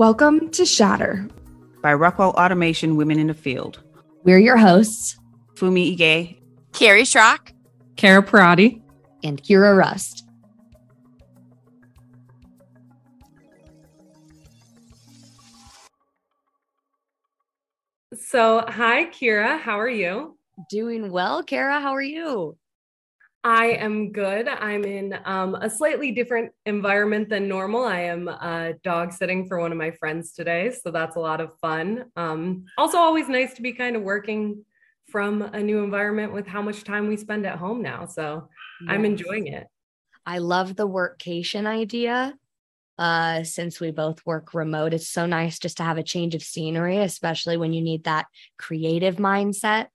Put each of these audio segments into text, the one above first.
Welcome to Shatter by Rockwell Automation Women in the Field. We're your hosts, Fumi Ige, Carrie Schrock, Kara Parati, and Kira Rust. So, hi, Kira. How are you? Doing well, Kara. How are you? I am good. I'm in um, a slightly different environment than normal. I am uh, dog sitting for one of my friends today. So that's a lot of fun. Um, also, always nice to be kind of working from a new environment with how much time we spend at home now. So yes. I'm enjoying it. I love the workcation idea. Uh, since we both work remote, it's so nice just to have a change of scenery, especially when you need that creative mindset.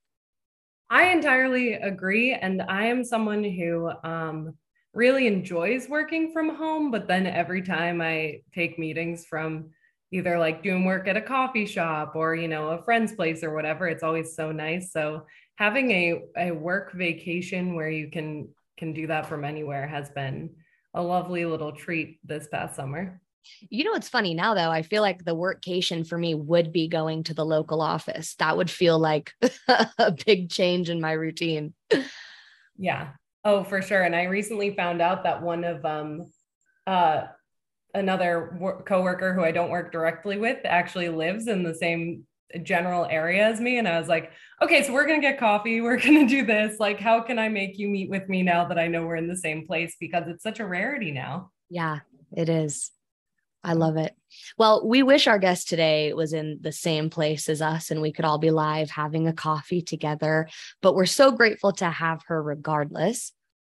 I entirely agree. And I am someone who um, really enjoys working from home. But then every time I take meetings from either like doing work at a coffee shop or, you know, a friend's place or whatever, it's always so nice. So having a, a work vacation where you can can do that from anywhere has been a lovely little treat this past summer. You know what's funny now though? I feel like the workcation for me would be going to the local office. That would feel like a big change in my routine. Yeah. Oh, for sure. And I recently found out that one of um uh another wor- coworker who I don't work directly with actually lives in the same general area as me and I was like, "Okay, so we're going to get coffee. We're going to do this. Like how can I make you meet with me now that I know we're in the same place because it's such a rarity now." Yeah, it is. I love it. Well, we wish our guest today was in the same place as us and we could all be live having a coffee together, but we're so grateful to have her regardless.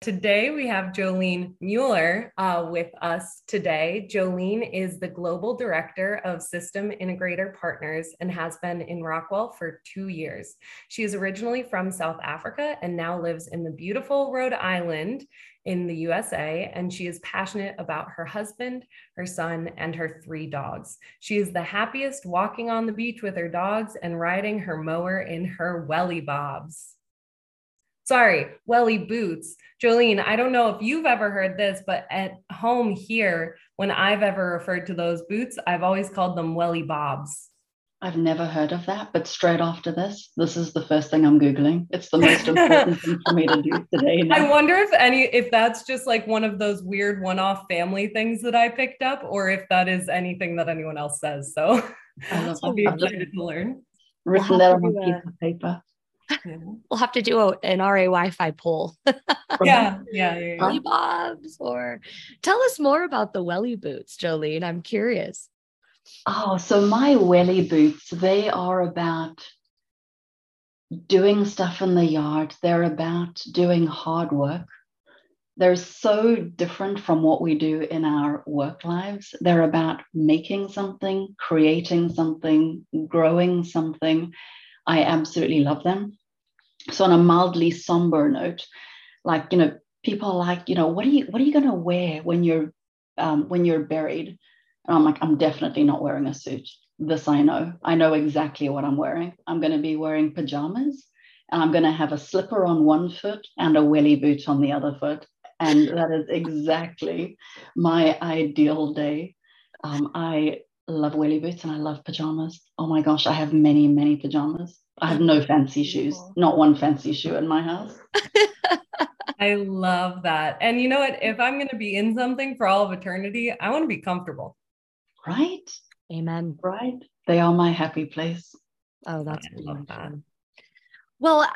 Today, we have Jolene Mueller uh, with us today. Jolene is the Global Director of System Integrator Partners and has been in Rockwell for two years. She is originally from South Africa and now lives in the beautiful Rhode Island in the USA, and she is passionate about her husband, her son, and her three dogs. She is the happiest walking on the beach with her dogs and riding her mower in her welly bobs sorry, welly boots. Jolene, I don't know if you've ever heard this, but at home here, when I've ever referred to those boots, I've always called them welly bobs. I've never heard of that, but straight after this, this is the first thing I'm googling. It's the most important thing for me to do today. Now. I wonder if any, if that's just like one of those weird one-off family things that I picked up, or if that is anything that anyone else says. So I'll be excited to learn. Written that on a piece uh, of paper. We'll have to do a, an RA Wi-Fi poll. yeah, yeah, yeah. Welly bobs, or tell us more about the welly boots, Jolene. I'm curious. Oh, so my welly boots, they are about doing stuff in the yard. They're about doing hard work. They're so different from what we do in our work lives. They're about making something, creating something, growing something. I absolutely love them. So on a mildly somber note, like you know, people like, you know, what are you what are you gonna wear when you're um, when you're buried? And I'm like, I'm definitely not wearing a suit. This I know. I know exactly what I'm wearing. I'm going to be wearing pajamas and I'm going to have a slipper on one foot and a welly boot on the other foot. And that is exactly my ideal day. Um, I love welly boots and I love pajamas. Oh my gosh, I have many, many pajamas. I have no fancy shoes, not one fancy shoe in my house. I love that. And you know what? If I'm going to be in something for all of eternity, I want to be comfortable. Right? Amen. Right? They are my happy place. Oh, that's that. Well,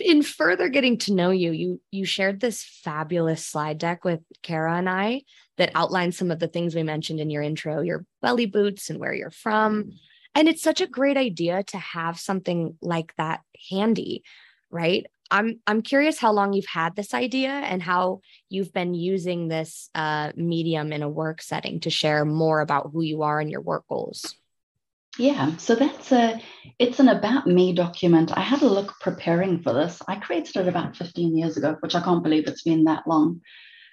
in further getting to know you, you you shared this fabulous slide deck with Kara and I that outlines some of the things we mentioned in your intro, your belly boots and where you're from. And it's such a great idea to have something like that handy, right? I'm I'm curious how long you've had this idea and how you've been using this uh, medium in a work setting to share more about who you are and your work goals. Yeah, so that's a it's an about me document. I had a look preparing for this. I created it about 15 years ago, which I can't believe it's been that long.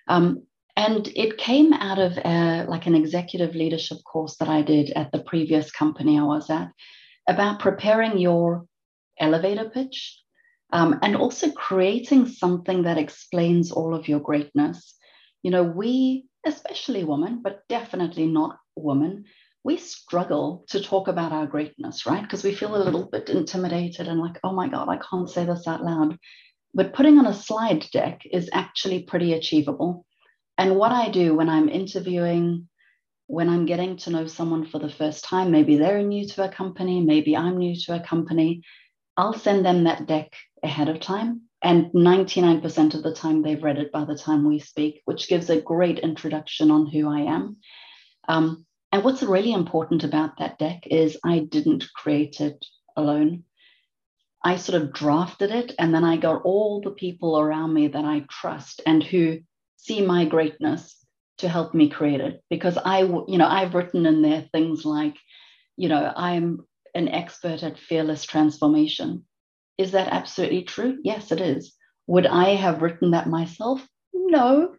Um, and it came out of a, like an executive leadership course that I did at the previous company I was at about preparing your elevator pitch um, and also creating something that explains all of your greatness. You know, we, especially women, but definitely not women, we struggle to talk about our greatness, right? Because we feel a little bit intimidated and like, oh my God, I can't say this out loud. But putting on a slide deck is actually pretty achievable. And what I do when I'm interviewing, when I'm getting to know someone for the first time, maybe they're new to a company, maybe I'm new to a company, I'll send them that deck ahead of time. And 99% of the time, they've read it by the time we speak, which gives a great introduction on who I am. Um, and what's really important about that deck is I didn't create it alone. I sort of drafted it, and then I got all the people around me that I trust and who see my greatness to help me create it. Because I, you know, I've written in there things like, you know, I'm an expert at fearless transformation. Is that absolutely true? Yes, it is. Would I have written that myself? No,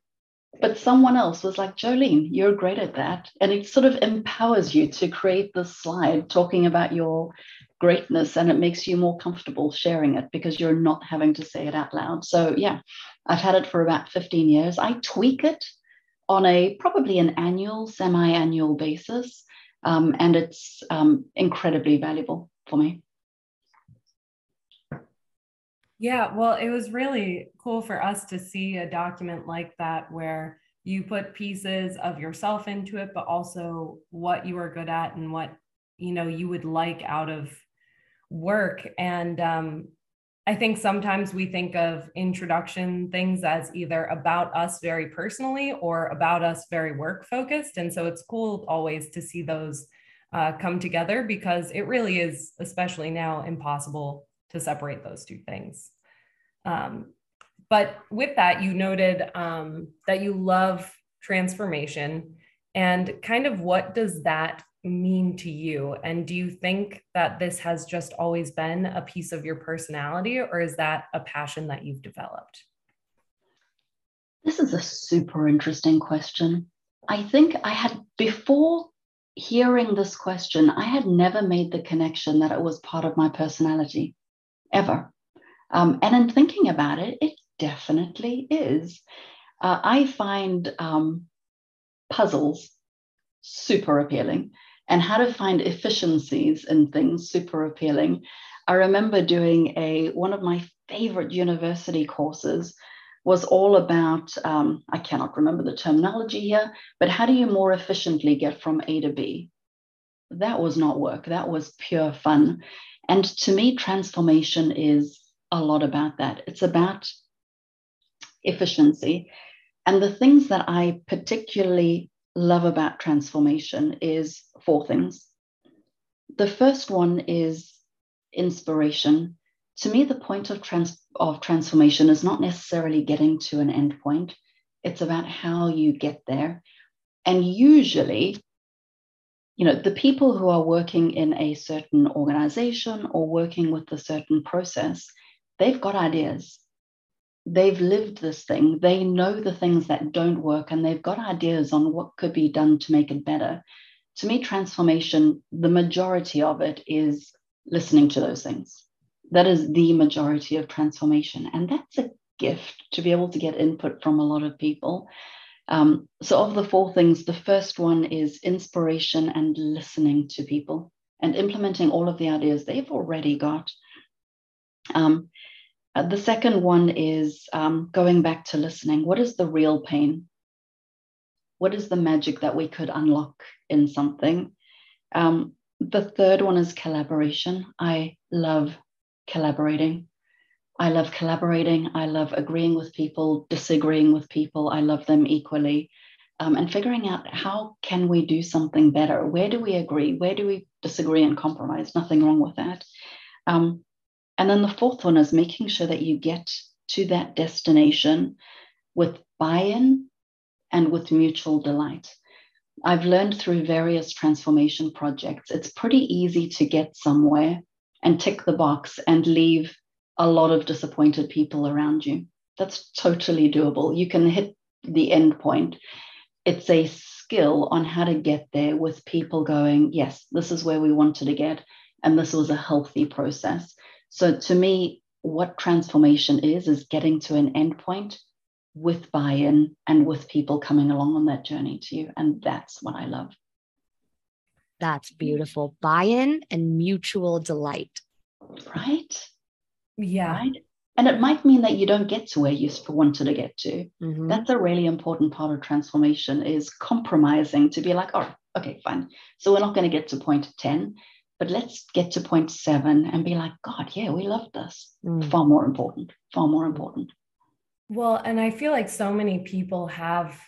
but someone else was like, Jolene, you're great at that. And it sort of empowers you to create this slide talking about your greatness and it makes you more comfortable sharing it because you're not having to say it out loud. So, yeah, I've had it for about 15 years. I tweak it on a probably an annual, semi annual basis. Um, and it's um, incredibly valuable for me. Yeah, well, it was really cool for us to see a document like that where you put pieces of yourself into it, but also what you are good at and what you know you would like out of work. And um, I think sometimes we think of introduction things as either about us very personally or about us very work focused. And so it's cool always to see those uh, come together because it really is, especially now, impossible to separate those two things. Um, but with that, you noted um, that you love transformation. And kind of what does that mean to you? And do you think that this has just always been a piece of your personality, or is that a passion that you've developed? This is a super interesting question. I think I had, before hearing this question, I had never made the connection that it was part of my personality ever. Um, and in thinking about it, it definitely is. Uh, I find um, puzzles super appealing and how to find efficiencies in things super appealing. I remember doing a one of my favorite university courses was all about um, I cannot remember the terminology here, but how do you more efficiently get from A to B? That was not work. That was pure fun. And to me, transformation is a lot about that. It's about efficiency. And the things that I particularly love about transformation is four things. The first one is inspiration. To me, the point of, trans- of transformation is not necessarily getting to an end point, it's about how you get there. And usually, you know, the people who are working in a certain organization or working with a certain process, they've got ideas. They've lived this thing. They know the things that don't work and they've got ideas on what could be done to make it better. To me, transformation, the majority of it is listening to those things. That is the majority of transformation. And that's a gift to be able to get input from a lot of people. Um, so, of the four things, the first one is inspiration and listening to people and implementing all of the ideas they've already got. Um, uh, the second one is um, going back to listening. What is the real pain? What is the magic that we could unlock in something? Um, the third one is collaboration. I love collaborating. I love collaborating. I love agreeing with people, disagreeing with people. I love them equally. Um, and figuring out how can we do something better? Where do we agree? Where do we disagree and compromise? Nothing wrong with that. Um, and then the fourth one is making sure that you get to that destination with buy in and with mutual delight. I've learned through various transformation projects, it's pretty easy to get somewhere and tick the box and leave a lot of disappointed people around you. That's totally doable. You can hit the end point. It's a skill on how to get there with people going, yes, this is where we wanted to get, and this was a healthy process. So to me, what transformation is, is getting to an endpoint with buy in and with people coming along on that journey to you. And that's what I love. That's beautiful. Buy in and mutual delight. Right? Yeah. Right. And it might mean that you don't get to where you wanted to get to. Mhm. That's a really important part of transformation is compromising to be like, oh, okay, fine. So we're not going to get to point 10, but let's get to point seven and be like, God, yeah, we love this. Mm. Far more important, far more important. Well, and I feel like so many people have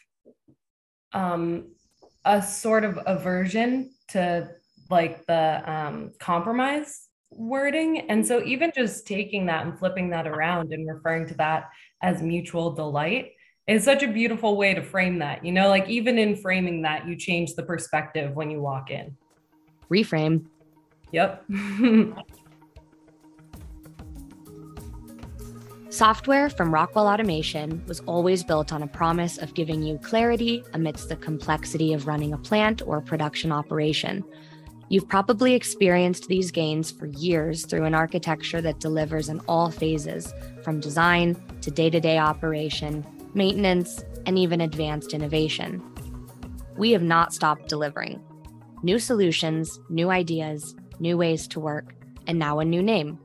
um, a sort of aversion to like the um, compromise wording. And so even just taking that and flipping that around and referring to that as mutual delight is such a beautiful way to frame that. You know, like even in framing that, you change the perspective when you walk in. Reframe. Yep. Software from Rockwell Automation was always built on a promise of giving you clarity amidst the complexity of running a plant or production operation. You've probably experienced these gains for years through an architecture that delivers in all phases, from design to day to day operation, maintenance, and even advanced innovation. We have not stopped delivering. New solutions, new ideas, new ways to work, and now a new name.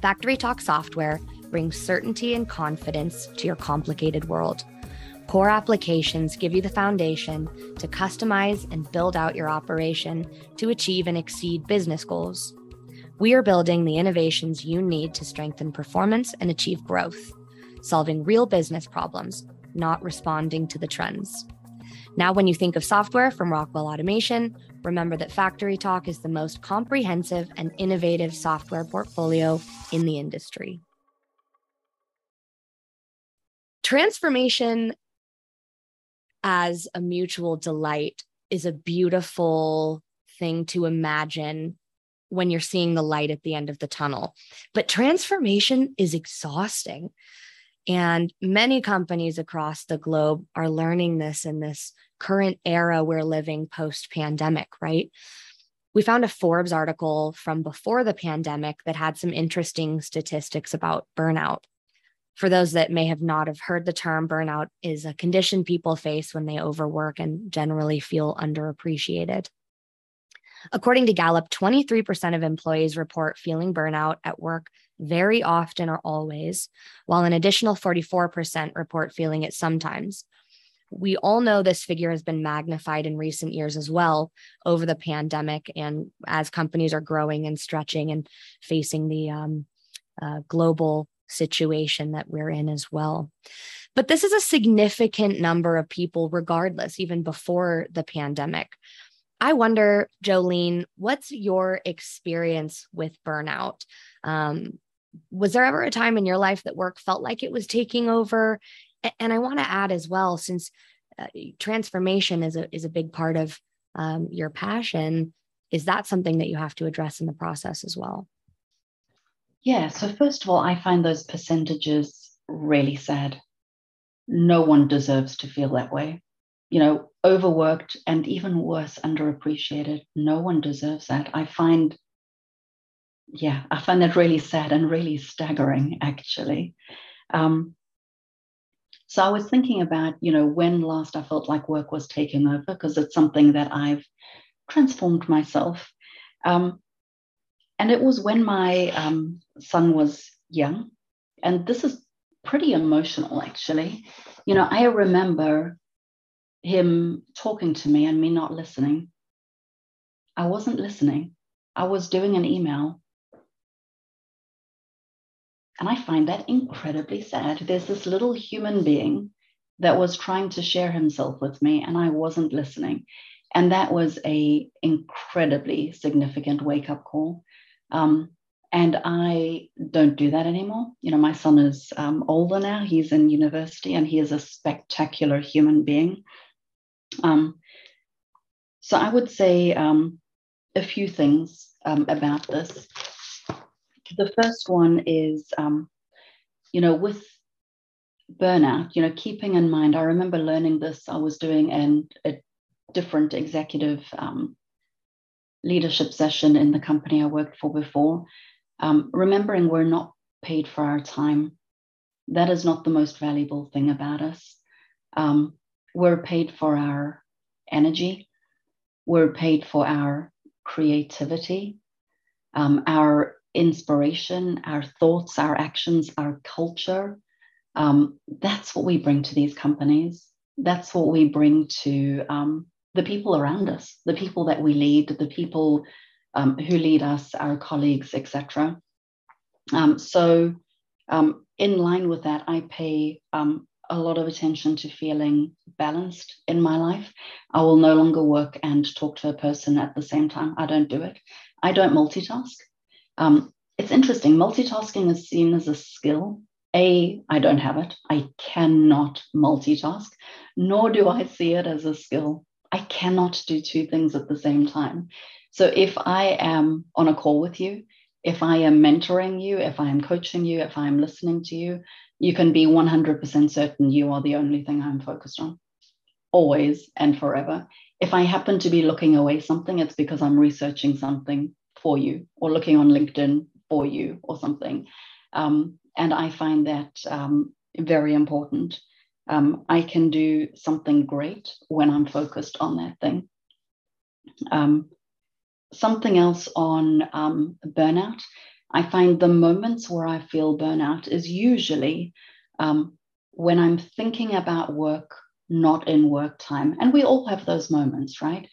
FactoryTalk Software brings certainty and confidence to your complicated world. Core applications give you the foundation to customize and build out your operation to achieve and exceed business goals. We are building the innovations you need to strengthen performance and achieve growth, solving real business problems, not responding to the trends. Now, when you think of software from Rockwell Automation, remember that FactoryTalk is the most comprehensive and innovative software portfolio in the industry. Transformation as a mutual delight is a beautiful thing to imagine when you're seeing the light at the end of the tunnel. But transformation is exhausting. And many companies across the globe are learning this in this current era we're living post pandemic, right? We found a Forbes article from before the pandemic that had some interesting statistics about burnout. For those that may have not have heard the term, burnout is a condition people face when they overwork and generally feel underappreciated. According to Gallup, 23% of employees report feeling burnout at work very often or always, while an additional 44% report feeling it sometimes. We all know this figure has been magnified in recent years as well over the pandemic, and as companies are growing and stretching and facing the um, uh, global situation that we're in as well. But this is a significant number of people, regardless, even before the pandemic. I wonder, Jolene, what's your experience with burnout? Um, was there ever a time in your life that work felt like it was taking over? And I want to add as well, since uh, transformation is a is a big part of um, your passion, is that something that you have to address in the process as well? Yeah. So first of all, I find those percentages really sad. No one deserves to feel that way. You know, overworked and even worse, underappreciated. No one deserves that. I find yeah, I find that really sad and really staggering, actually. Um, so I was thinking about, you know, when last I felt like work was taking over, because it's something that I've transformed myself. Um, and it was when my um, son was young. And this is pretty emotional, actually. You know, I remember him talking to me and me not listening. I wasn't listening. I was doing an email and I find that incredibly sad. There's this little human being that was trying to share himself with me, and I wasn't listening. And that was a incredibly significant wake up call. Um, and I don't do that anymore. You know, my son is um, older now; he's in university, and he is a spectacular human being. Um, so I would say um, a few things um, about this. The first one is, um, you know, with burnout, you know, keeping in mind, I remember learning this, I was doing an, a different executive um, leadership session in the company I worked for before. Um, remembering we're not paid for our time. That is not the most valuable thing about us. Um, we're paid for our energy. we're paid for our creativity, um, our inspiration, our thoughts, our actions, our culture. Um, that's what we bring to these companies. That's what we bring to um, the people around us, the people that we lead, the people um, who lead us, our colleagues, etc. Um, so, um, in line with that, I pay um, a lot of attention to feeling balanced in my life. I will no longer work and talk to a person at the same time. I don't do it. I don't multitask. Um, it's interesting. Multitasking is seen as a skill. A, I don't have it. I cannot multitask, nor do I see it as a skill. I cannot do two things at the same time. So if I am on a call with you, if I am mentoring you, if I am coaching you, if I am listening to you, you can be 100% certain you are the only thing I'm focused on, always and forever. If I happen to be looking away something, it's because I'm researching something for you or looking on LinkedIn for you or something. Um, and I find that um, very important. Um, I can do something great when I'm focused on that thing. Um, something else on um, burnout. I find the moments where I feel burnout is usually um, when I'm thinking about work, not in work time. And we all have those moments, right?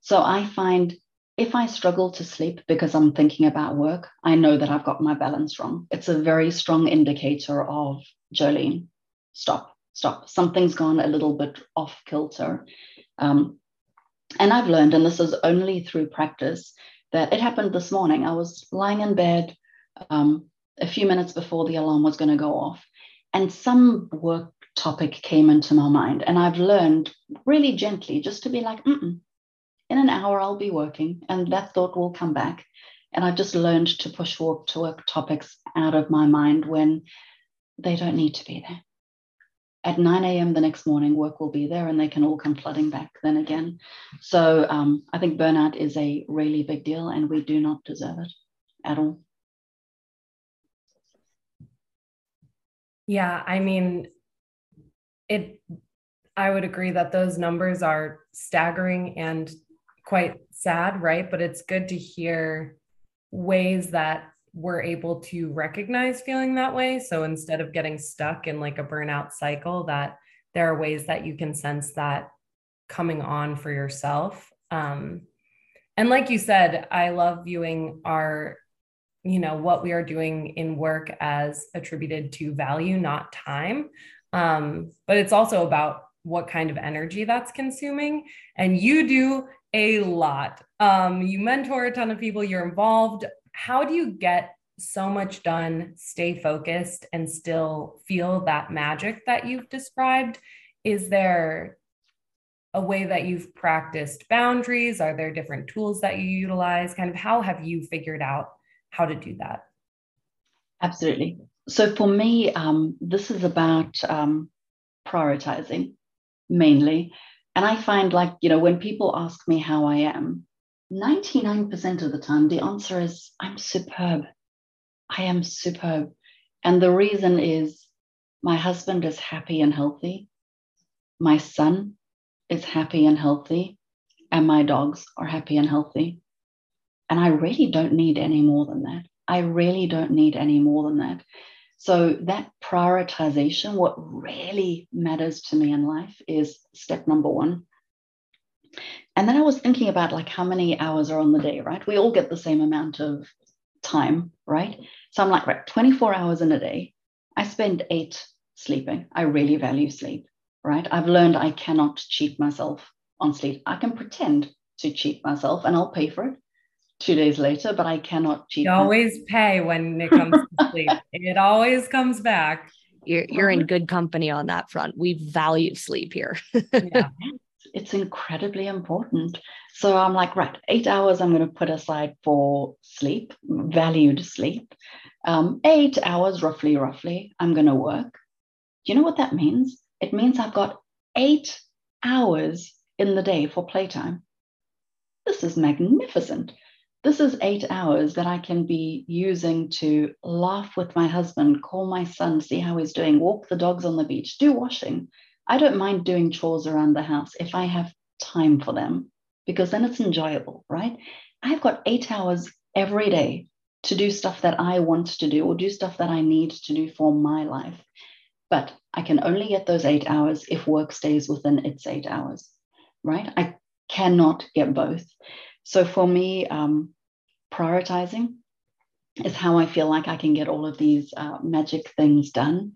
So I find if I struggle to sleep because I'm thinking about work, I know that I've got my balance wrong. It's a very strong indicator of Jolene, stop, stop. Something's gone a little bit off kilter. Um, and I've learned, and this is only through practice, that it happened this morning. I was lying in bed um, a few minutes before the alarm was going to go off, and some work topic came into my mind. And I've learned really gently just to be like, in an hour, I'll be working, and that thought will come back. And I've just learned to push work to work topics out of my mind when they don't need to be there at 9 a.m. the next morning, work will be there and they can all come flooding back then again. So um, I think burnout is a really big deal and we do not deserve it at all. Yeah, I mean, it, I would agree that those numbers are staggering and quite sad, right? But it's good to hear ways that we're able to recognize feeling that way. So instead of getting stuck in like a burnout cycle, that there are ways that you can sense that coming on for yourself. Um, and like you said, I love viewing our, you know, what we are doing in work as attributed to value, not time. Um, but it's also about what kind of energy that's consuming. And you do a lot. Um, you mentor a ton of people, you're involved how do you get so much done, stay focused, and still feel that magic that you've described? Is there a way that you've practiced boundaries? Are there different tools that you utilize? Kind of how have you figured out how to do that? Absolutely. So for me, um, this is about um, prioritizing mainly. And I find like, you know, when people ask me how I am, 99% of the time, the answer is I'm superb. I am superb. And the reason is my husband is happy and healthy. My son is happy and healthy. And my dogs are happy and healthy. And I really don't need any more than that. I really don't need any more than that. So, that prioritization, what really matters to me in life is step number one and then I was thinking about like how many hours are on the day, right? We all get the same amount of time, right? So I'm like, right, 24 hours in a day. I spend eight sleeping. I really value sleep, right? I've learned I cannot cheat myself on sleep. I can pretend to cheat myself and I'll pay for it two days later, but I cannot cheat. You always pay when it comes to sleep. It always comes back. You're, you're in good company on that front. We value sleep here. yeah it's incredibly important. So I'm like, right, eight hours I'm going to put aside for sleep, valued sleep. Um, eight hours, roughly, roughly, I'm going to work. Do you know what that means? It means I've got eight hours in the day for playtime. This is magnificent. This is eight hours that I can be using to laugh with my husband, call my son, see how he's doing, walk the dogs on the beach, do washing, I don't mind doing chores around the house if I have time for them because then it's enjoyable, right? I've got eight hours every day to do stuff that I want to do or do stuff that I need to do for my life. But I can only get those eight hours if work stays within its eight hours, right? I cannot get both. So for me, um, prioritizing is how I feel like I can get all of these uh, magic things done.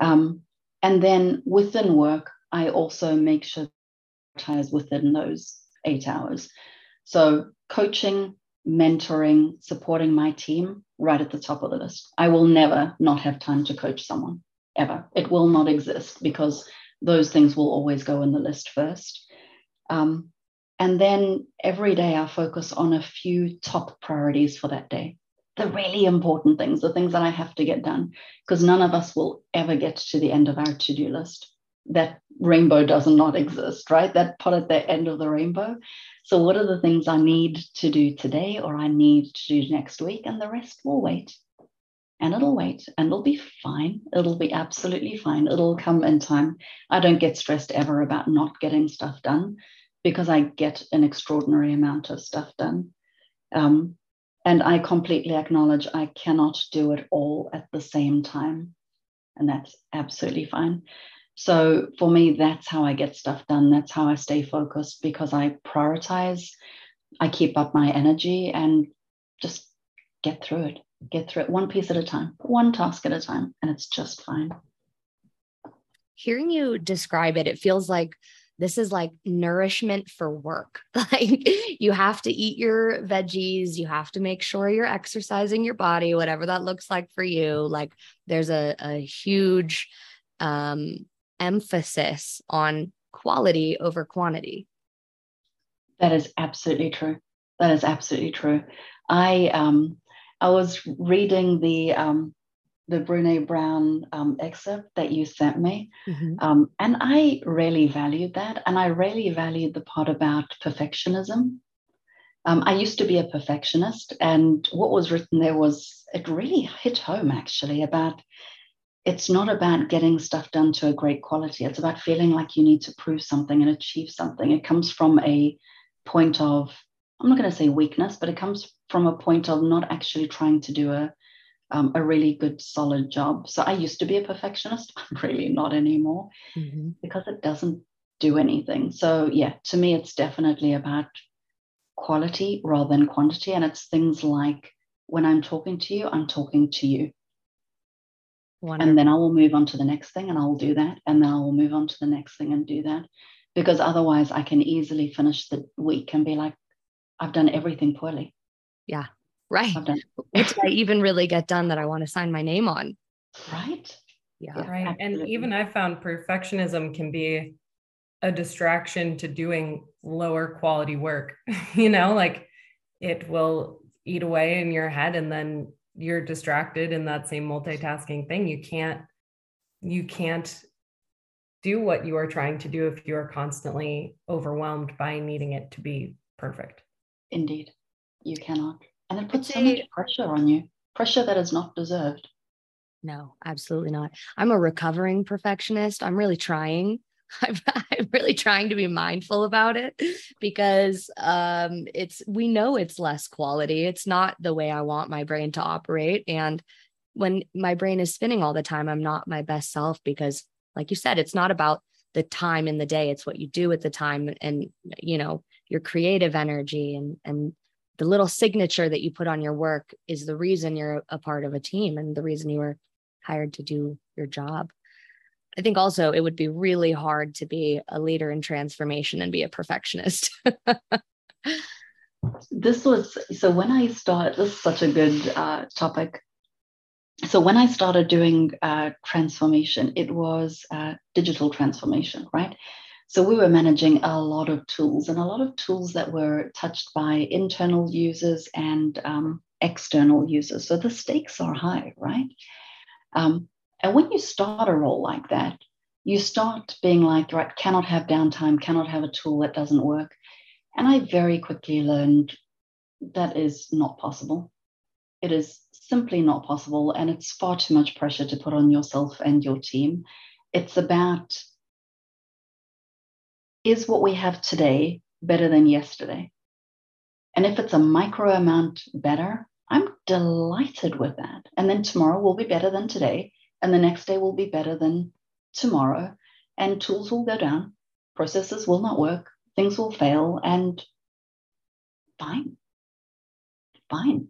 Um, and then within work, I also make sure prioritize within those eight hours. So coaching, mentoring, supporting my team right at the top of the list. I will never not have time to coach someone ever. It will not exist because those things will always go in the list first. Um, and then every day I focus on a few top priorities for that day. The really important things, the things that I have to get done, because none of us will ever get to the end of our to do list. That rainbow does not exist, right? That pot at the end of the rainbow. So, what are the things I need to do today or I need to do next week? And the rest will wait. And it'll wait and it'll be fine. It'll be absolutely fine. It'll come in time. I don't get stressed ever about not getting stuff done because I get an extraordinary amount of stuff done. Um, and I completely acknowledge I cannot do it all at the same time. And that's absolutely fine. So for me, that's how I get stuff done. That's how I stay focused because I prioritize, I keep up my energy and just get through it, get through it one piece at a time, one task at a time, and it's just fine. Hearing you describe it, it feels like this is like nourishment for work. Like you have to eat your veggies, you have to make sure you're exercising your body, whatever that looks like for you. Like there's a, a huge um, emphasis on quality over quantity. That is absolutely true. That is absolutely true. I um, I was reading the um, the Brene Brown um, excerpt that you sent me. Mm-hmm. Um, and I really valued that. And I really valued the part about perfectionism. Um, I used to be a perfectionist, and what was written there was, it really hit home actually about it's not about getting stuff done to a great quality. It's about feeling like you need to prove something and achieve something. It comes from a point of, I'm not going to say weakness, but it comes from a point of not actually trying to do a um, a really good, solid job. So I used to be a perfectionist. I'm really not anymore mm-hmm. because it doesn't do anything. So, yeah, to me, it's definitely about quality rather than quantity. And it's things like when I'm talking to you, I'm talking to you. Wonderful. And then I will move on to the next thing and I will do that. And then I will move on to the next thing and do that. Because otherwise, I can easily finish the week and be like, I've done everything poorly. Yeah. Right. What did I even really get done that I want to sign my name on? Right. Yeah. Right. Absolutely. And even I found perfectionism can be a distraction to doing lower quality work. you know, like it will eat away in your head and then you're distracted in that same multitasking thing. You can't, you can't do what you are trying to do if you are constantly overwhelmed by needing it to be perfect. Indeed, you cannot. And it puts so much pressure on you, pressure that is not deserved. No, absolutely not. I'm a recovering perfectionist. I'm really trying. I'm, I'm really trying to be mindful about it because um, it's we know it's less quality. It's not the way I want my brain to operate. And when my brain is spinning all the time, I'm not my best self because, like you said, it's not about the time in the day. It's what you do at the time and you know your creative energy and and the little signature that you put on your work is the reason you're a part of a team and the reason you were hired to do your job. I think also it would be really hard to be a leader in transformation and be a perfectionist. this was so when I started, this is such a good uh, topic. So when I started doing uh, transformation, it was uh, digital transformation, right? So we were managing a lot of tools and a lot of tools that were touched by internal users and um, external users. So the stakes are high, right? Um, and when you start a role like that, you start being like, right, cannot have downtime, cannot have a tool that doesn't work. And I very quickly learned that is not possible. It is simply not possible. And it's far too much pressure to put on yourself and your team. It's about is what we have today better than yesterday. And if it's a micro amount better, I'm delighted with that. And then tomorrow will be better than today. And the next day will be better than tomorrow. And tools will go down, processes will not work, things will fail, and fine. Fine.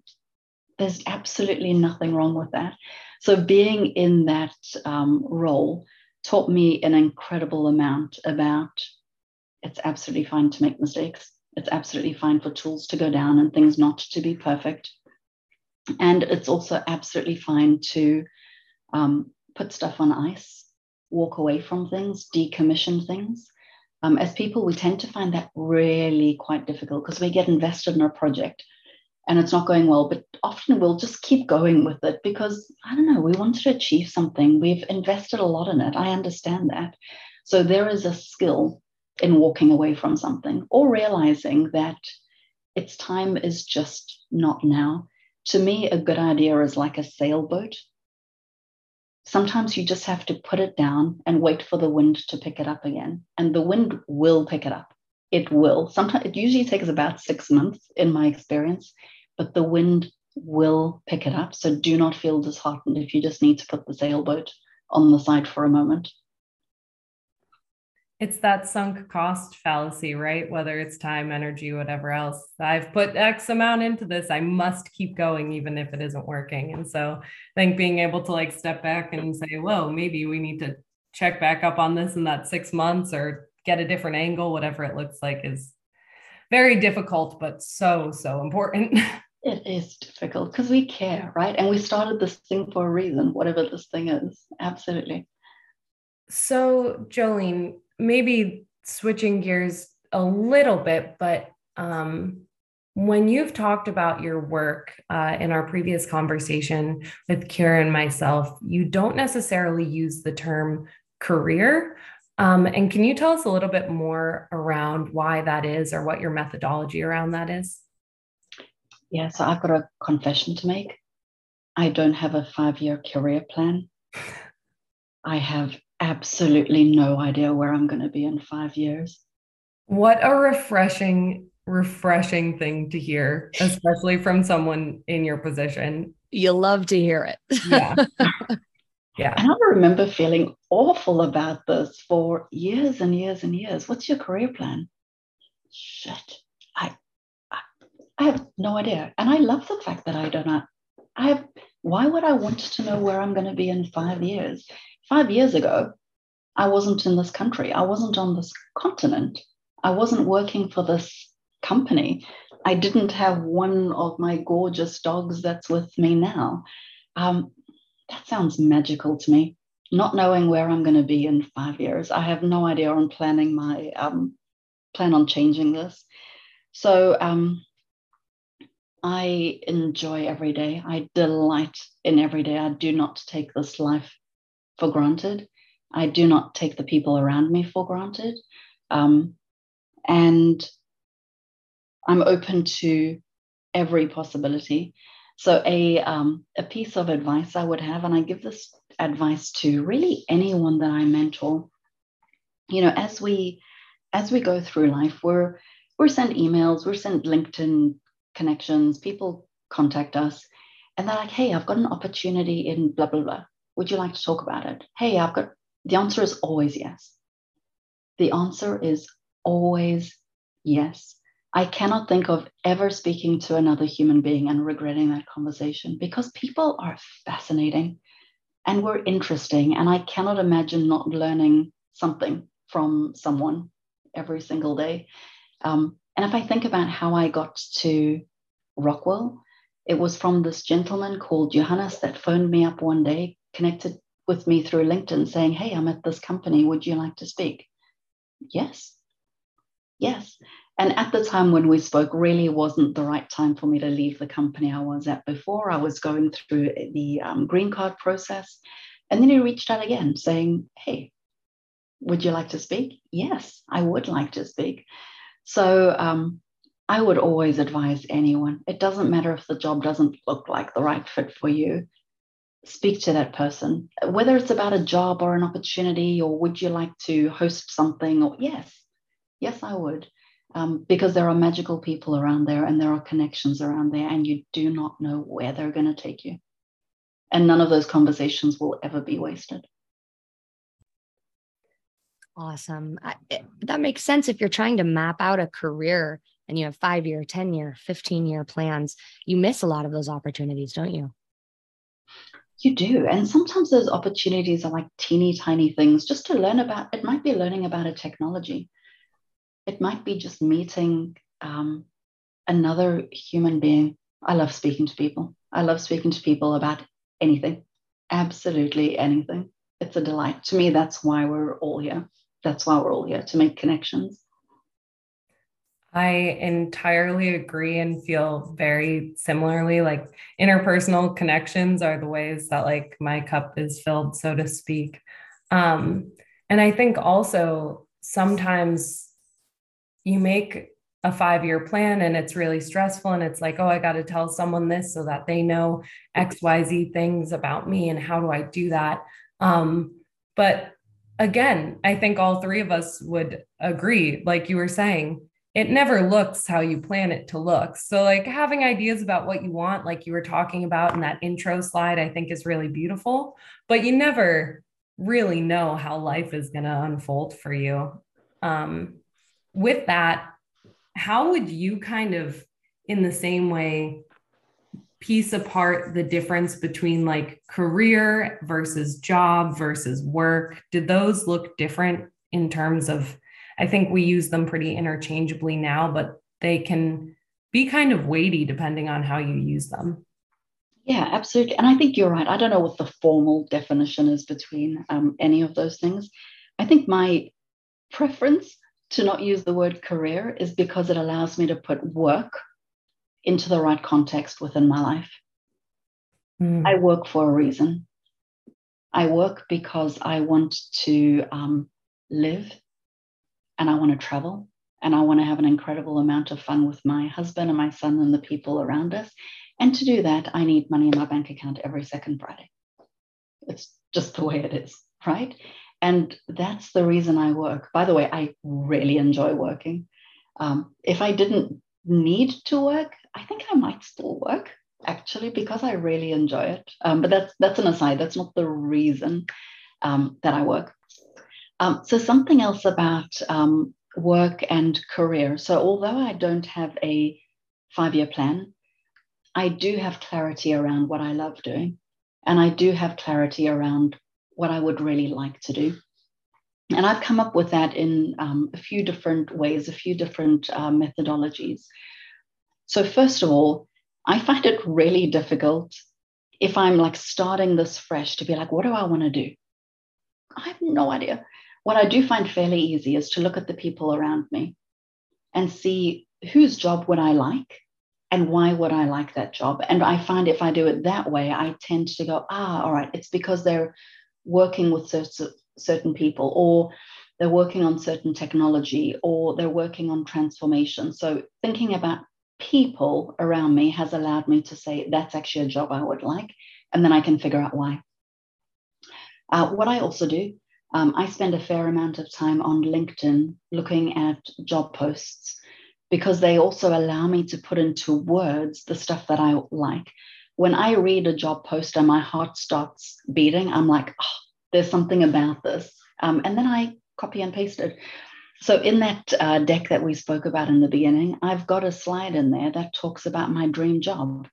There's absolutely nothing wrong with that. So, being in that um, role taught me an incredible amount about it's absolutely fine to make mistakes. It's absolutely fine for tools to go down and things not to be perfect. And it's also absolutely fine to um, put stuff on ice, walk away from things, decommission things. Um, as people, we tend to find that really quite difficult because we get invested in a project and it's not going well, but often we'll just keep going with it because I don't know, we wanted to achieve something. We've invested a lot in it. I understand that. So there is a skill in walking away from something or realizing that its time is just not now. To me, a good idea is like a sailboat sometimes you just have to put it down and wait for the wind to pick it up again. And the wind will pick it up. It will. Sometimes it usually takes about six months in my experience, but the wind will pick it up. So do not feel disheartened if you just need to put the sailboat on the side for a moment it's that sunk cost fallacy, right? Whether it's time, energy, whatever else. I've put X amount into this. I must keep going, even if it isn't working. And so I think being able to like step back and say, whoa, maybe we need to check back up on this in that six months or get a different angle, whatever it looks like, is very difficult, but so, so important. It is difficult because we care, right? And we started this thing for a reason, whatever this thing is. Absolutely. So, Jolene, maybe switching gears a little bit, but um, when you've talked about your work uh, in our previous conversation with Kira and myself, you don't necessarily use the term career. Um, and can you tell us a little bit more around why that is or what your methodology around that is? Yeah, so I've got a confession to make. I don't have a five year career plan. I have absolutely no idea where I'm going to be in five years. What a refreshing, refreshing thing to hear, especially from someone in your position. You love to hear it. yeah. Yeah. And I remember feeling awful about this for years and years and years. What's your career plan? Shit. I, I, I have no idea. And I love the fact that I don't know. I have why would I want to know where I'm going to be in five years? Five years ago, I wasn't in this country. I wasn't on this continent. I wasn't working for this company. I didn't have one of my gorgeous dogs that's with me now. Um, that sounds magical to me. Not knowing where I'm going to be in five years, I have no idea. I'm planning my um, plan on changing this. So um, I enjoy every day. I delight in every day. I do not take this life for granted. I do not take the people around me for granted. Um, and I'm open to every possibility. So, a, um, a piece of advice I would have, and I give this advice to really anyone that I mentor, you know, as we as we go through life, we're we're sent emails, we're sent LinkedIn connections, people contact us, and they're like, "Hey, I've got an opportunity in blah blah blah. Would you like to talk about it? Hey, I've got the answer is always yes. The answer is always yes. I cannot think of ever speaking to another human being and regretting that conversation because people are fascinating and we're interesting. And I cannot imagine not learning something from someone every single day. Um, and if I think about how I got to Rockwell, it was from this gentleman called Johannes that phoned me up one day, connected with me through LinkedIn saying, Hey, I'm at this company. Would you like to speak? Yes. Yes. And at the time when we spoke, really wasn't the right time for me to leave the company I was at before. I was going through the um, green card process. And then he reached out again saying, Hey, would you like to speak? Yes, I would like to speak. So um, I would always advise anyone it doesn't matter if the job doesn't look like the right fit for you speak to that person, whether it's about a job or an opportunity, or would you like to host something? Or yes, yes, I would. um, because there are magical people around there and there are connections around there, and you do not know where they're going to take you. And none of those conversations will ever be wasted. Awesome. I, it, that makes sense if you're trying to map out a career and you have five year, 10 year, 15 year plans. You miss a lot of those opportunities, don't you? You do. And sometimes those opportunities are like teeny tiny things just to learn about. It might be learning about a technology, it might be just meeting um, another human being. I love speaking to people. I love speaking to people about anything, absolutely anything. It's a delight. To me, that's why we're all here that's why we're all here to make connections. I entirely agree and feel very similarly. Like interpersonal connections are the ways that like my cup is filled, so to speak. Um, and I think also sometimes you make a five year plan and it's really stressful and it's like, oh, I got to tell someone this so that they know XYZ things about me and how do I do that? Um, but again, I think all three of us would agree, like you were saying, it never looks how you plan it to look. So, like having ideas about what you want, like you were talking about in that intro slide, I think is really beautiful, but you never really know how life is going to unfold for you. Um, with that, how would you kind of, in the same way, piece apart the difference between like career versus job versus work? Did those look different in terms of? I think we use them pretty interchangeably now, but they can be kind of weighty depending on how you use them. Yeah, absolutely. And I think you're right. I don't know what the formal definition is between um, any of those things. I think my preference to not use the word career is because it allows me to put work into the right context within my life. Mm. I work for a reason. I work because I want to um, live and I want to travel and I want to have an incredible amount of fun with my husband and my son and the people around us. And to do that, I need money in my bank account every second Friday. It's just the way it is, right? And that's the reason I work. By the way, I really enjoy working. Um, if I didn't need to work, I think I might still work actually because I really enjoy it. Um, but that's that's an aside. That's not the reason um, that I work. Um, so something else about um, work and career. So although I don't have a five-year plan, I do have clarity around what I love doing, and I do have clarity around what I would really like to do. And I've come up with that in um, a few different ways, a few different uh, methodologies. So, first of all, I find it really difficult if I'm like starting this fresh to be like, what do I want to do? I have no idea. What I do find fairly easy is to look at the people around me and see whose job would I like and why would I like that job. And I find if I do it that way, I tend to go, ah, all right, it's because they're working with certain people or they're working on certain technology or they're working on transformation. So thinking about people around me has allowed me to say, that's actually a job I would like. And then I can figure out why. Uh, what I also do, um, I spend a fair amount of time on LinkedIn looking at job posts because they also allow me to put into words the stuff that I like. When I read a job post and my heart starts beating, I'm like, oh, there's something about this. Um, and then I copy and paste it. So, in that uh, deck that we spoke about in the beginning, I've got a slide in there that talks about my dream job.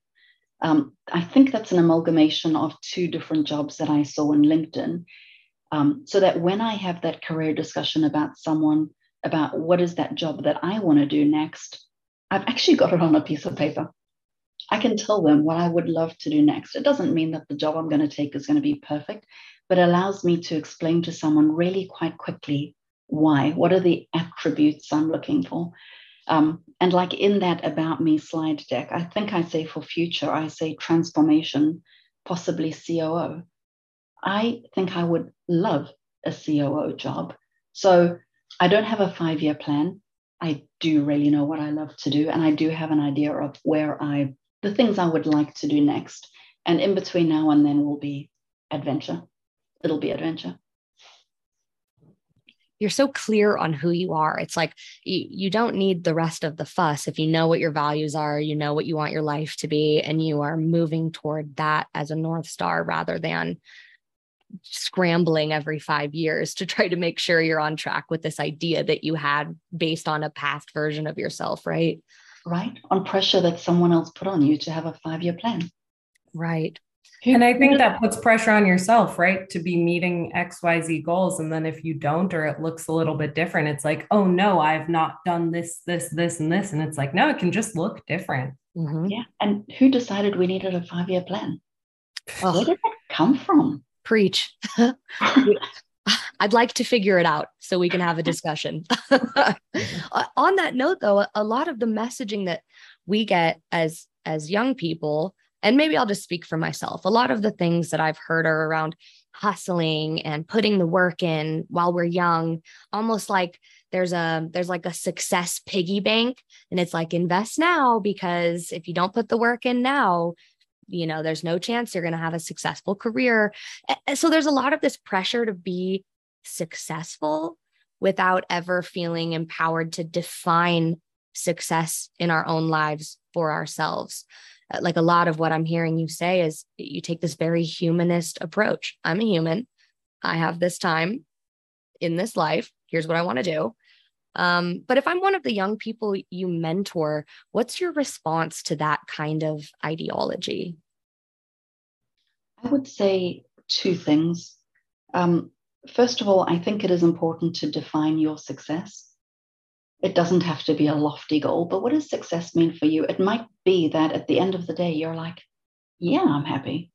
Um, I think that's an amalgamation of two different jobs that I saw in LinkedIn. Um, so that when I have that career discussion about someone, about what is that job that I want to do next, I've actually got it on a piece of paper. I can tell them what I would love to do next. It doesn't mean that the job I'm going to take is going to be perfect, but it allows me to explain to someone really quite quickly why what are the attributes i'm looking for um, and like in that about me slide deck i think i say for future i say transformation possibly coo i think i would love a coo job. So i don't have a five year plan. I do really know what i love to do and i do have an idea of where i the things i would like to do next. And in between now and then will be adventure it'll be adventure. You're so clear on who you are. It's like you, you don't need the rest of the fuss. If you know what your values are, you know what you want your life to be, and you are moving toward that as a North Star rather than scrambling every five years to try to make sure you're on track with this idea that you had based on a past version of yourself, right? Right. On pressure that someone else put on you to have a five year plan. Right. And I think that puts pressure on yourself, right? To be meeting XYZ goals. And then if you don't, or it looks a little bit different, it's like, oh no, I've not done this, this, this, and this. And it's like, no, it can just look different. Mm-hmm. Yeah. And who decided we needed a five year plan? Oh. Where did that come from? Preach. I'd like to figure it out so we can have a discussion. Uh, on that note, though, a lot of the messaging that we get as as young people and maybe I'll just speak for myself. A lot of the things that I've heard are around hustling and putting the work in while we're young, almost like there's a there's like a success piggy bank and it's like invest now because if you don't put the work in now, you know, there's no chance you're going to have a successful career. So there's a lot of this pressure to be successful without ever feeling empowered to define success in our own lives for ourselves. Uh, like a lot of what I'm hearing you say is you take this very humanist approach. I'm a human. I have this time in this life. Here's what I want to do. Um, but if I'm one of the young people you mentor, what's your response to that kind of ideology? I would say two things. Um, first of all, I think it is important to define your success it doesn't have to be a lofty goal, but what does success mean for you? It might be that at the end of the day, you're like, yeah, I'm happy.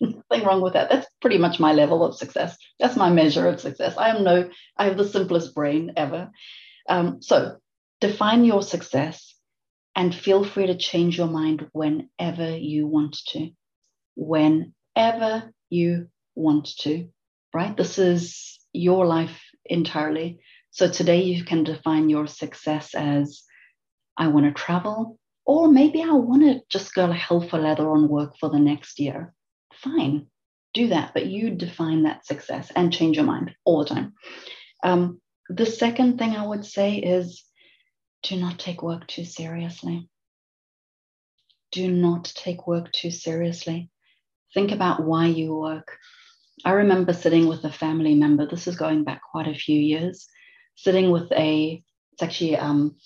Nothing wrong with that. That's pretty much my level of success. That's my measure of success. I am no, I have the simplest brain ever. Um, so define your success and feel free to change your mind whenever you want to. Whenever you want to, right? This is your life entirely. So today you can define your success as I want to travel, or maybe I want to just go hell for leather on work for the next year. Fine, do that, but you define that success and change your mind all the time. Um, the second thing I would say is do not take work too seriously. Do not take work too seriously. Think about why you work. I remember sitting with a family member, this is going back quite a few years, sitting with a, it's actually um,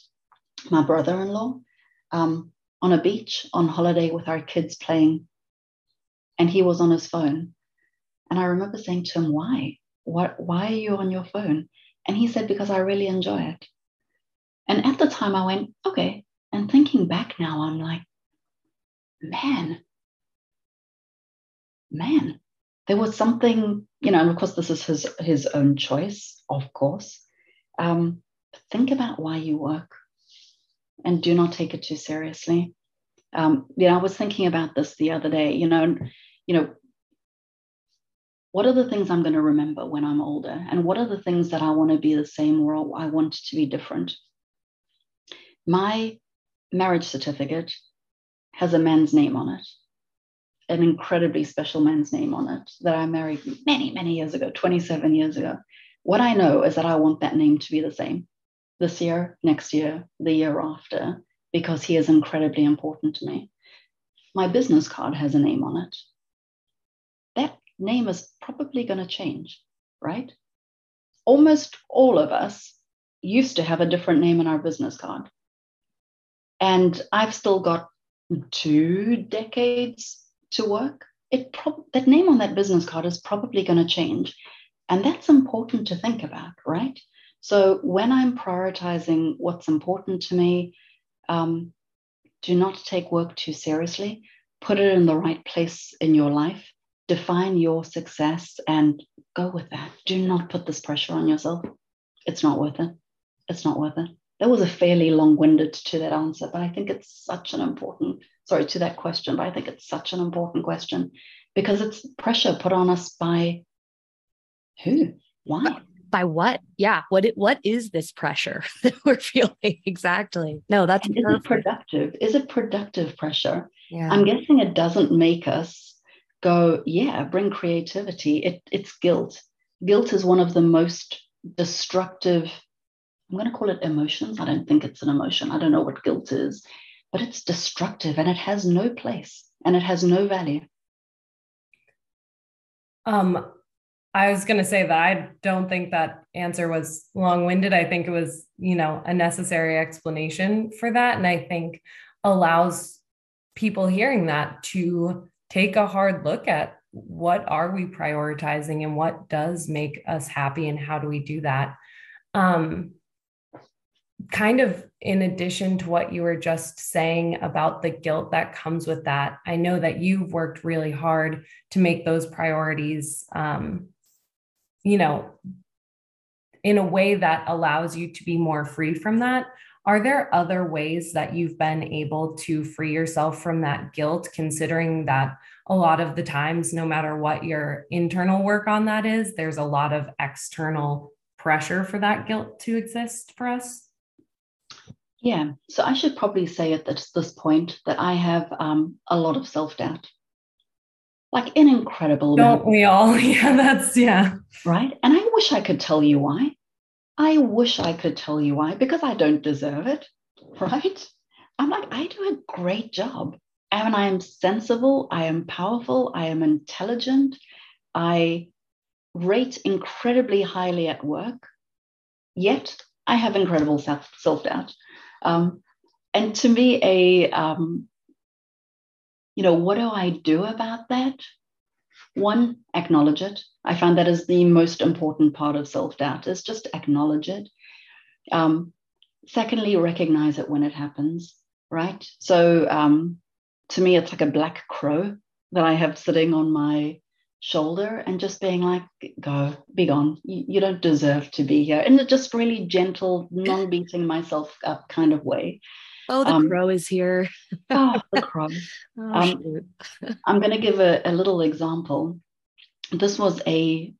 my brother in law um, on a beach on holiday with our kids playing. And he was on his phone. And I remember saying to him, Why? What, why are you on your phone? And he said, Because I really enjoy it. And at the time, I went, Okay. And thinking back now, I'm like, Man, man, there was something, you know, and of course, this is his, his own choice, of course um, think about why you work and do not take it too seriously. Um, you know, I was thinking about this the other day, you know, you know, what are the things I'm going to remember when I'm older? And what are the things that I want to be the same or I want to be different? My marriage certificate has a man's name on it, an incredibly special man's name on it that I married many, many years ago, 27 years ago. What I know is that I want that name to be the same this year, next year, the year after, because he is incredibly important to me. My business card has a name on it. That name is probably going to change, right? Almost all of us used to have a different name in our business card. And I've still got two decades to work. It that name on that business card is probably going to change. And that's important to think about, right? So when I'm prioritizing what's important to me, um, do not take work too seriously. Put it in the right place in your life. Define your success and go with that. Do not put this pressure on yourself. It's not worth it. It's not worth it. That was a fairly long winded to that answer, but I think it's such an important, sorry, to that question, but I think it's such an important question because it's pressure put on us by who? Why? By what? Yeah. What it, what is this pressure that we're feeling exactly? No, that's is it productive? Is it productive pressure? Yeah. I'm guessing it doesn't make us go, yeah, bring creativity. It, it's guilt. Guilt is one of the most destructive, I'm going to call it emotions. I don't think it's an emotion. I don't know what guilt is, but it's destructive and it has no place and it has no value. Um, I was going to say that I don't think that answer was long winded. I think it was, you know, a necessary explanation for that. And I think allows people hearing that to take a hard look at what are we prioritizing and what does make us happy and how do we do that um, kind of in addition to what you were just saying about the guilt that comes with that i know that you've worked really hard to make those priorities um, you know in a way that allows you to be more free from that are there other ways that you've been able to free yourself from that guilt, considering that a lot of the times, no matter what your internal work on that is, there's a lot of external pressure for that guilt to exist for us? Yeah, so I should probably say at this, point that I have um, a lot of self doubt. Like an incredible. Don't amount. we all? Yeah, that's, yeah. Right. And I wish I could tell you why. I wish I could tell you why, because I don't deserve it, right? I'm like, I do a great job. And I am sensible, I am powerful, I am intelligent, I rate incredibly highly at work, yet I have incredible self doubt. Um, and to me, a um, you know, what do I do about that? One, acknowledge it. I find that is the most important part of self doubt is just acknowledge it. Um, secondly, recognize it when it happens, right? So um, to me, it's like a black crow that I have sitting on my shoulder and just being like, go, be gone. You, you don't deserve to be here. In a just really gentle, non beating myself up kind of way. Oh, the um, crow is here. oh, the crow. oh, um, I'm going to give a, a little example. This was a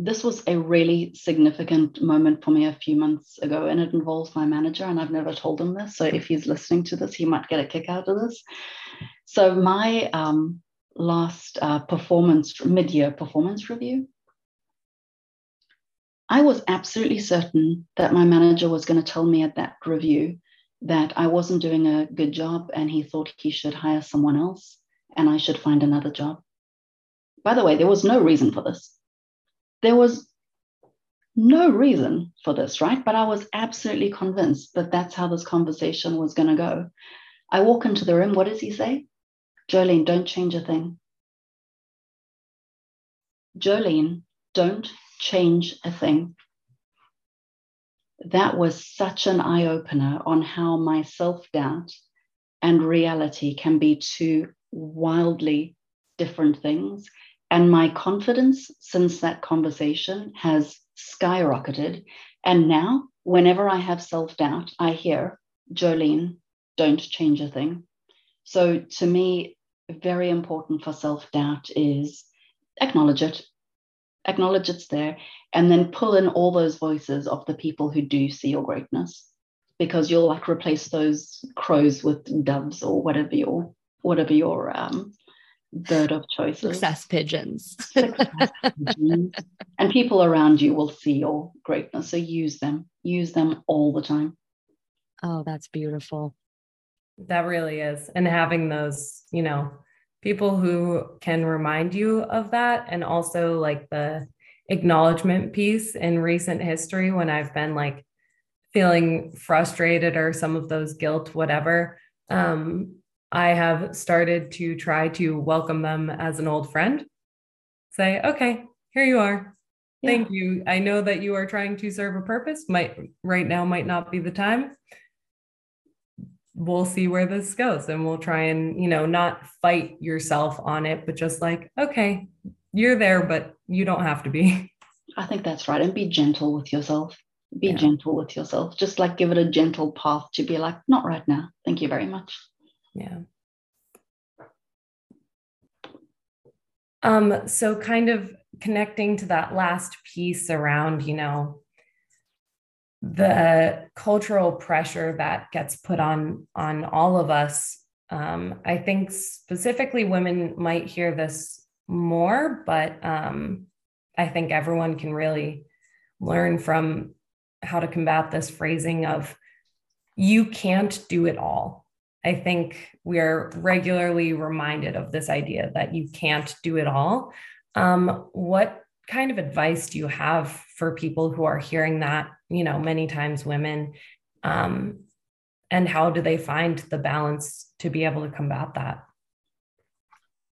this was a really significant moment for me a few months ago, and it involves my manager. And I've never told him this, so if he's listening to this, he might get a kick out of this. So my um, last uh, performance mid-year performance review, I was absolutely certain that my manager was going to tell me at that review that I wasn't doing a good job and he thought he should hire someone else and I should find another job. By the way, there was no reason for this. There was no reason for this, right? But I was absolutely convinced that that's how this conversation was going to go. I walk into the room. What does he say? Jolene, don't change a thing. Jolene, don't change a thing that was such an eye opener on how my self doubt and reality can be two wildly different things. And my confidence since that conversation has skyrocketed. And now, whenever I have self doubt, I hear, Jolene, don't change a thing. So, to me, very important for self doubt is acknowledge it, acknowledge it's there, and then pull in all those voices of the people who do see your greatness because you'll like replace those crows with doves or whatever your whatever your um, bird of choice success pigeons. success pigeons. And people around you will see your greatness so use them. Use them all the time. Oh that's beautiful. That really is. And having those you know people who can remind you of that and also like the acknowledgement piece in recent history when I've been like feeling frustrated or some of those guilt, whatever. Um, I have started to try to welcome them as an old friend. Say, okay, here you are. Yeah. Thank you. I know that you are trying to serve a purpose. Might right now might not be the time. We'll see where this goes and we'll try and, you know, not fight yourself on it, but just like, okay, you're there, but you don't have to be. I think that's right. And be gentle with yourself. Be yeah. gentle with yourself. Just like give it a gentle path to be like, not right now. Thank you very much. Yeah. Um, so kind of connecting to that last piece around, you know, the cultural pressure that gets put on on all of us. Um, I think specifically women might hear this more, but um, I think everyone can really learn from how to combat this phrasing of you can't do it all. I think we are regularly reminded of this idea that you can't do it all. Um, what kind of advice do you have for people who are hearing that, you know, many times women? Um, and how do they find the balance to be able to combat that?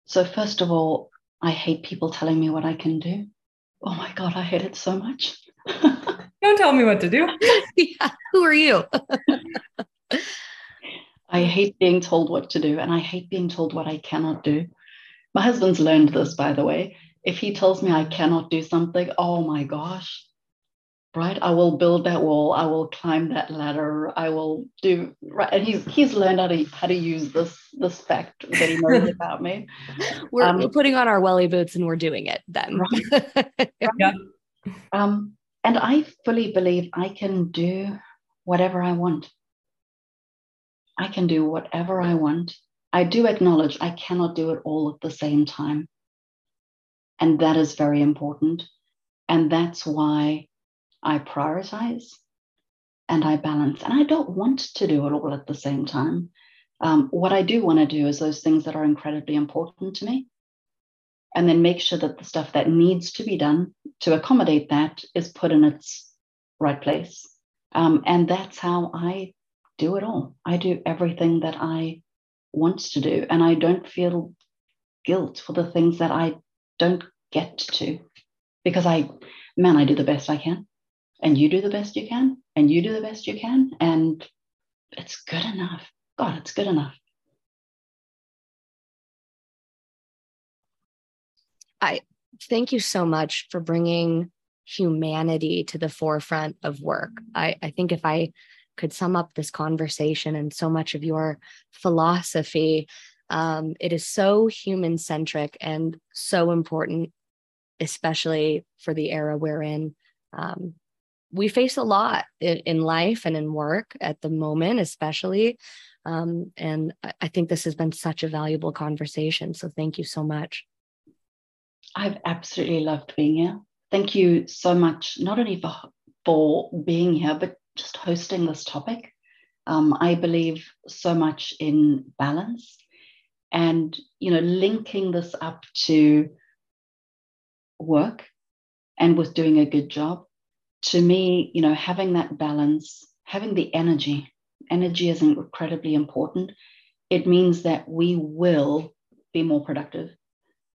So, first of all, I hate people telling me what I can do. Oh my God, I hate it so much. Don't tell me what to do. yeah. Who are you? I hate being told what to do and I hate being told what I cannot do. My husband's learned this, by the way. If he tells me I cannot do something, oh my gosh, right? I will build that wall. I will climb that ladder. I will do right. And he's he's learned how to how to use this this fact that he knows about me. We're, um, we're, putting on our welly boots and we're doing it then. Right. yeah. Um, and I fully believe I can do whatever I want. I can do whatever I want. I do acknowledge I cannot do it all at the same time. And that is very important. And that's why I prioritize and I balance. And I don't want to do it all at the same time. Um, what I do want to do is those things that are incredibly important to me and then make sure that the stuff that needs to be done to accommodate that is put in its right place. Um, and that's how I do it all. I do everything that I want to do, and I don't feel guilt for the things that I don't get to because I, man, I do the best I can, and you do the best you can, and you do the best you can, and it's good enough. God, it's good enough. I thank you so much for bringing humanity to the forefront of work. I, I think if I could sum up this conversation and so much of your philosophy, um, it is so human centric and so important, especially for the era we're in. Um, we face a lot in, in, life and in work at the moment, especially. Um, and I think this has been such a valuable conversation. So thank you so much. I've absolutely loved being here. Thank you so much, not only for, for being here, but just hosting this topic. Um, I believe so much in balance and, you know, linking this up to work and with doing a good job. To me, you know, having that balance, having the energy, energy is incredibly important. It means that we will be more productive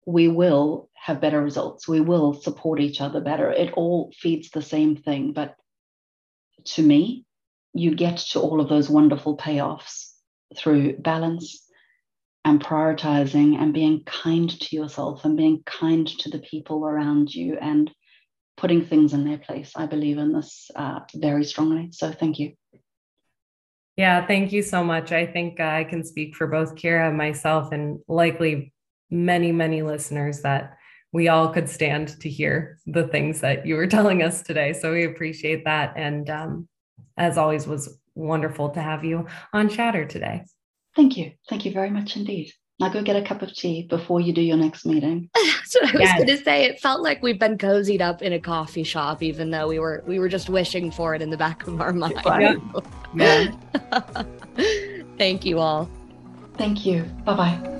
we will have better results. We will support each other better. It all feeds the same thing. But to me, you get to all of those wonderful payoffs through balance and prioritizing and being kind to yourself and being kind to the people around you and putting things in their place. I believe in this uh, very strongly. So thank you. Yeah, thank you so much. I think I can speak for both Kira and myself, and likely many, many listeners that we all could stand to hear the things that you were telling us today. So we appreciate that. And um, as always, was wonderful to have you on Chatter today. Thank you. Thank you very much indeed. Now go get a cup of tea before you do your next meeting. That's what I was yes. going to say. It felt like we've been cozied up in a coffee shop, even though we were we were just wishing for it in the back of our mind. Yeah. Thank you all. Thank you. Bye bye.